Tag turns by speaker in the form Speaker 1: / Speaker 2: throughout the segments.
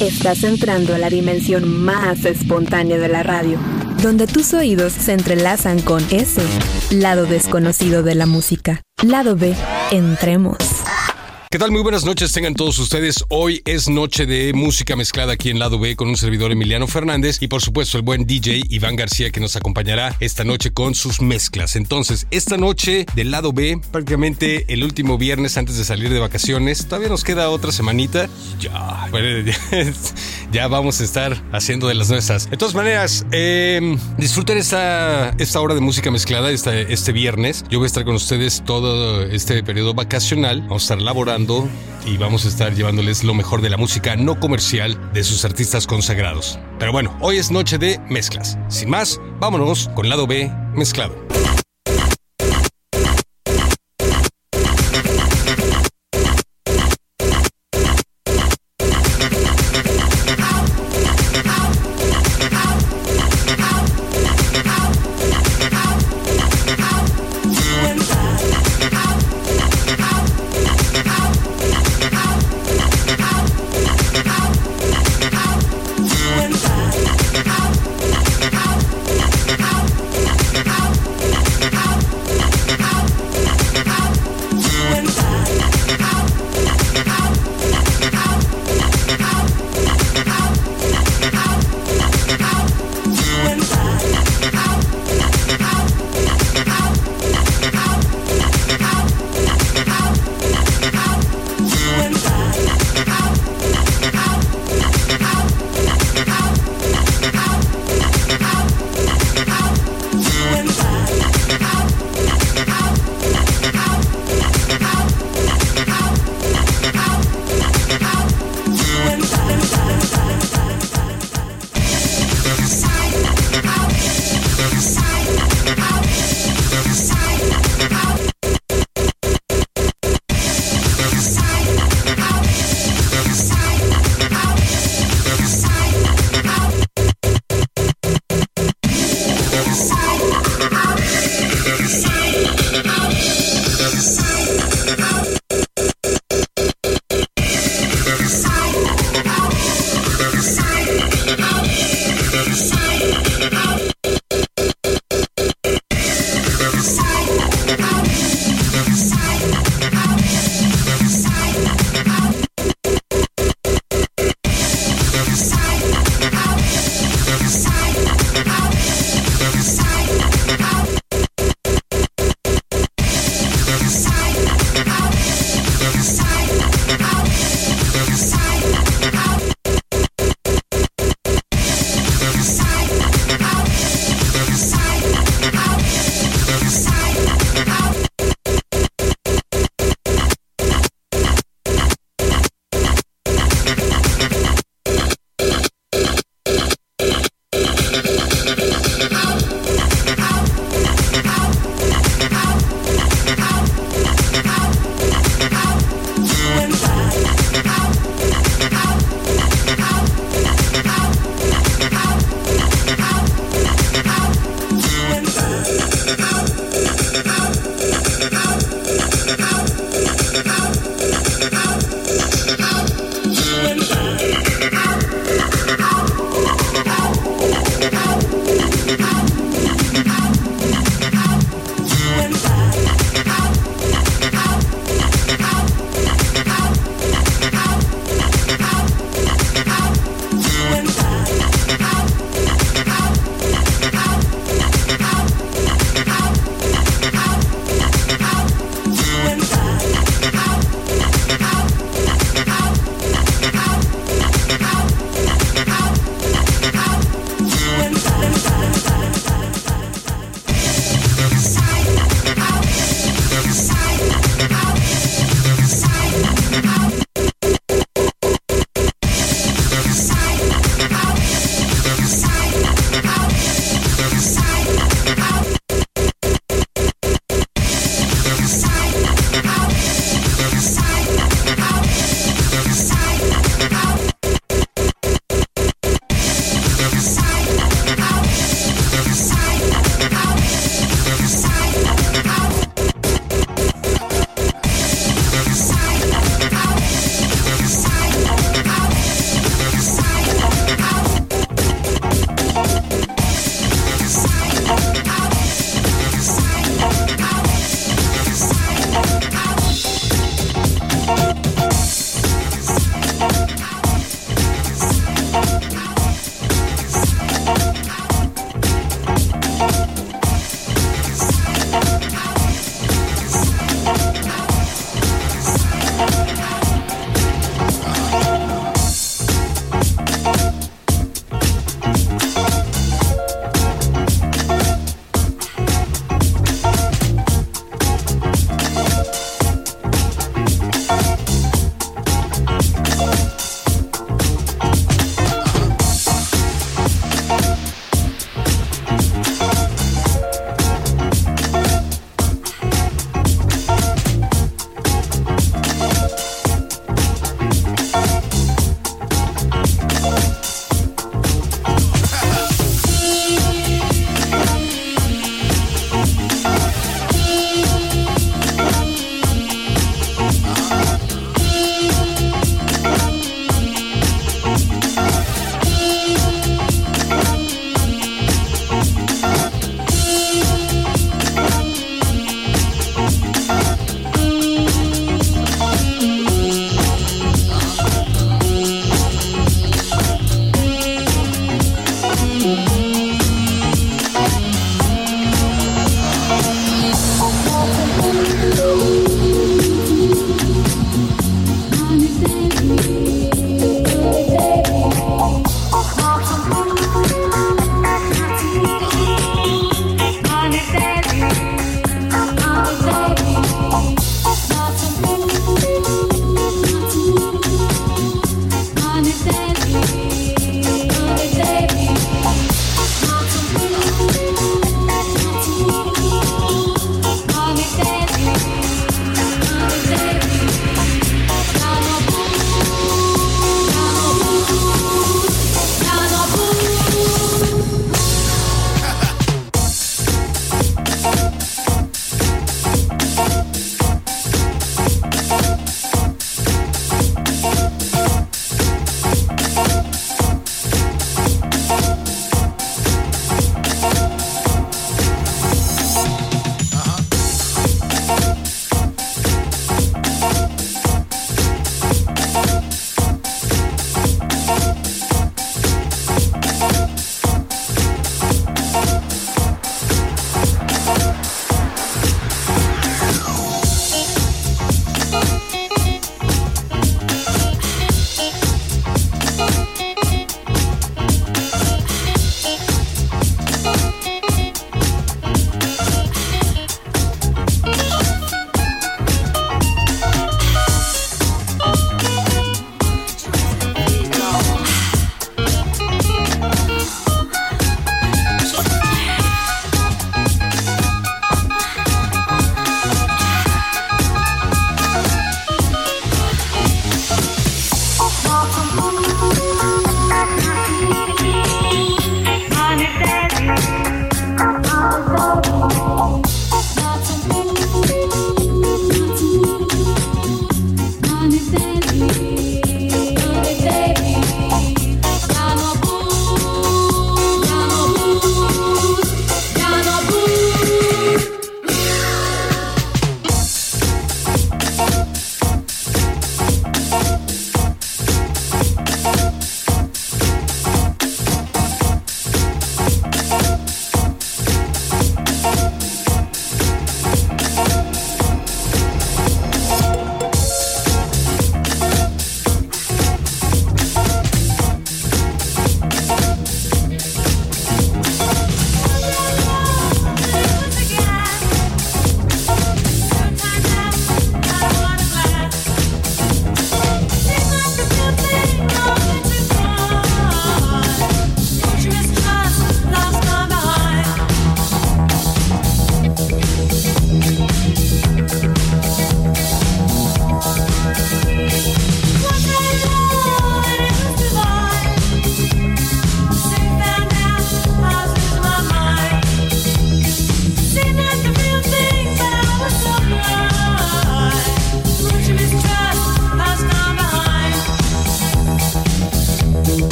Speaker 1: Estás entrando a la dimensión más espontánea de la radio, donde tus oídos se entrelazan con ese lado desconocido de la música. Lado B, entremos.
Speaker 2: ¿Qué tal? Muy buenas noches tengan todos ustedes. Hoy es noche de música mezclada aquí en Lado B con un servidor Emiliano Fernández y por supuesto el buen DJ Iván García que nos acompañará esta noche con sus mezclas. Entonces, esta noche del Lado B, prácticamente el último viernes antes de salir de vacaciones, todavía nos queda otra semanita. Ya, bueno, ya, vamos a estar haciendo de las nuestras. De todas maneras, eh, disfruten esta, esta hora de música mezclada este, este viernes. Yo voy a estar con ustedes todo este periodo vacacional. Vamos a estar laborando y vamos a estar llevándoles lo mejor de la música no comercial de sus artistas consagrados. Pero bueno, hoy es noche de mezclas. Sin más, vámonos con lado B mezclado.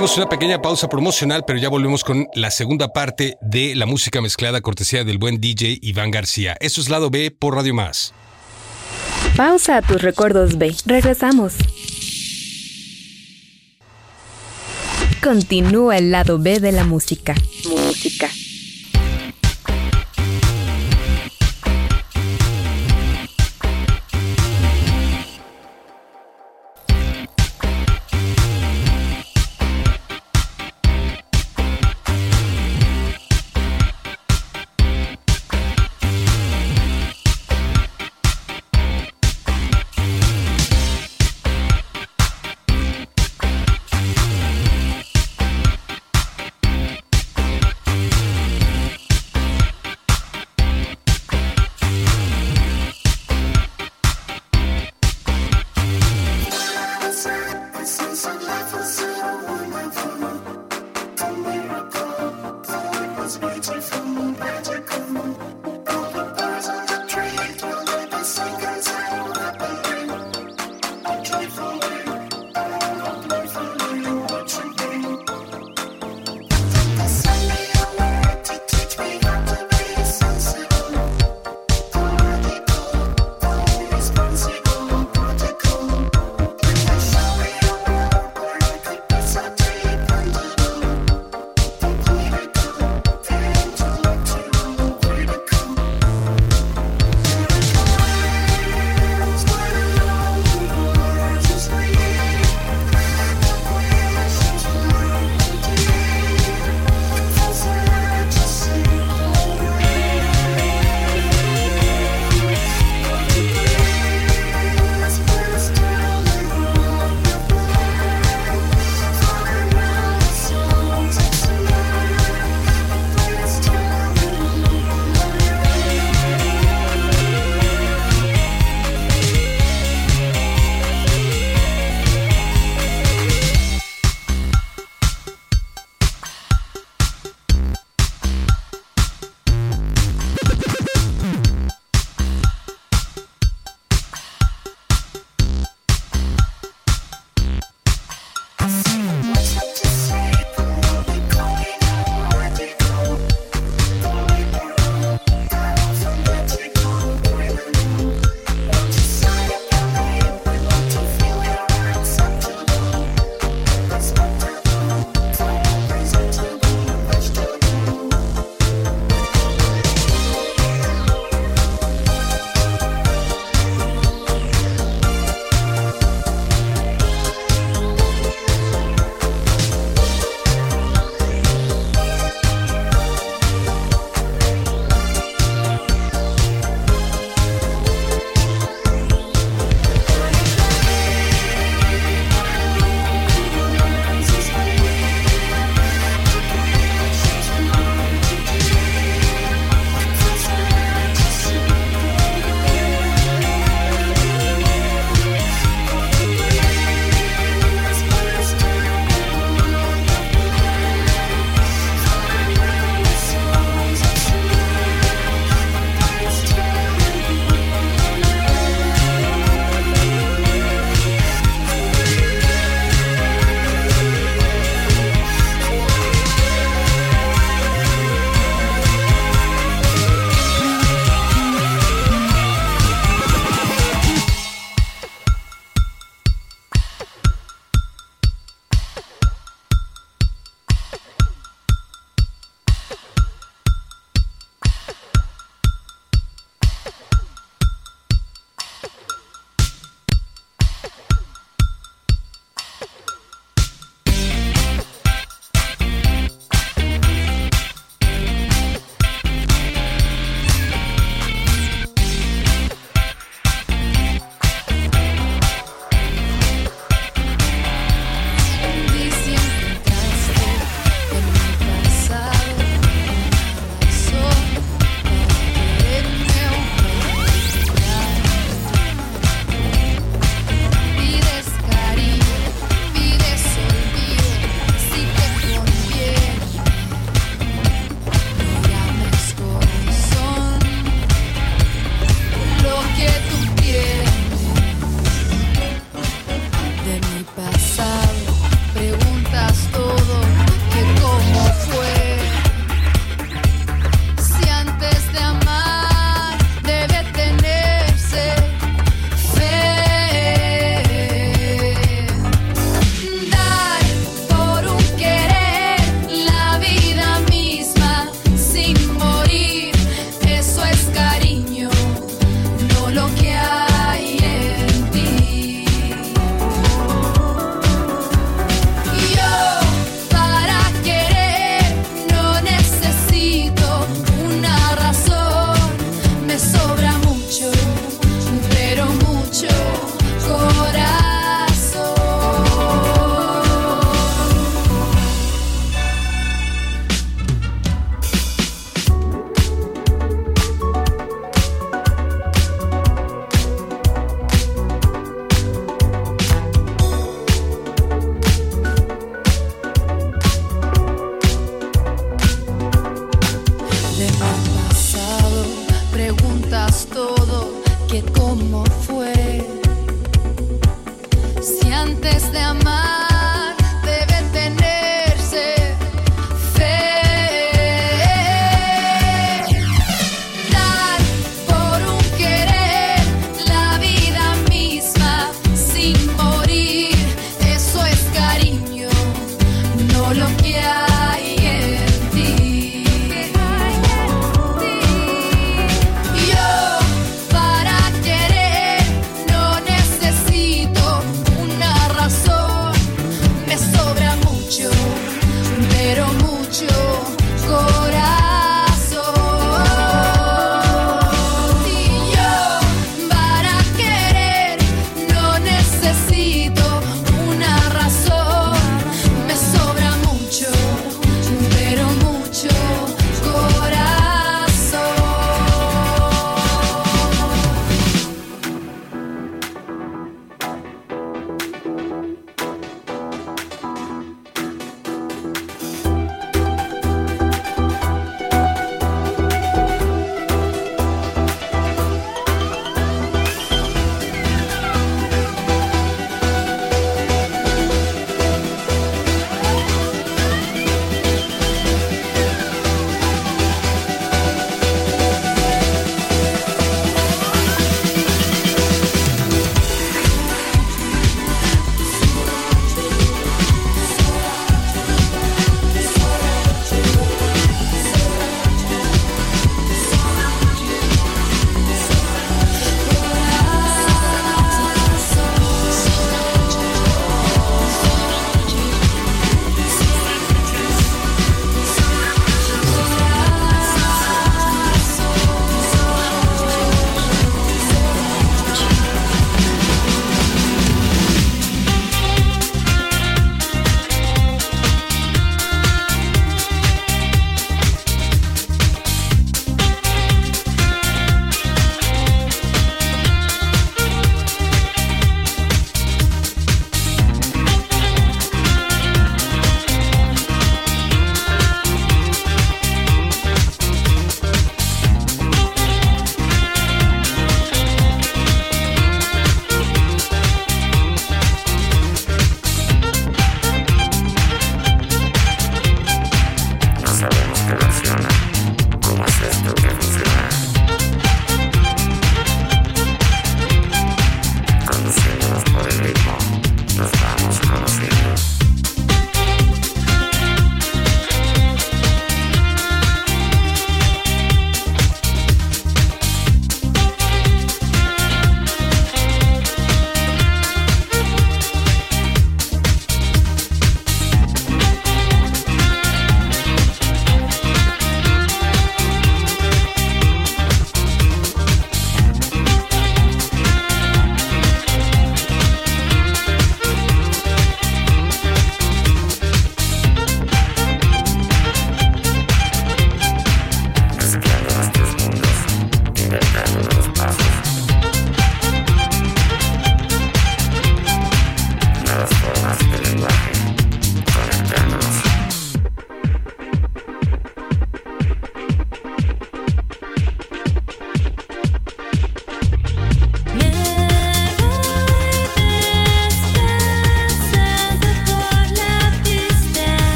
Speaker 2: Haremos una pequeña pausa promocional, pero ya volvemos con la segunda parte de la música mezclada cortesía del buen DJ Iván García. Esto es Lado B por Radio Más.
Speaker 1: Pausa a tus recuerdos B. Regresamos. Continúa el lado B de la música. Música.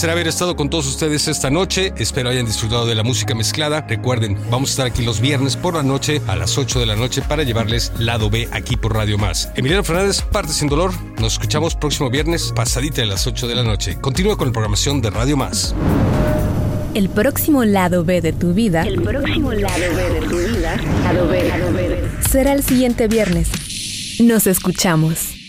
Speaker 2: Placer haber estado con todos ustedes esta noche. Espero hayan disfrutado de la música mezclada. Recuerden, vamos a estar aquí los viernes por la noche a las 8 de la noche para llevarles lado B aquí por Radio Más. Emiliano Fernández, parte sin dolor. Nos escuchamos próximo viernes, pasadita de las 8 de la noche. Continúa con la programación de Radio Más.
Speaker 1: El próximo lado B de tu vida.
Speaker 3: El próximo lado B de tu vida. Lado B, lado B.
Speaker 1: Será el siguiente viernes. Nos escuchamos.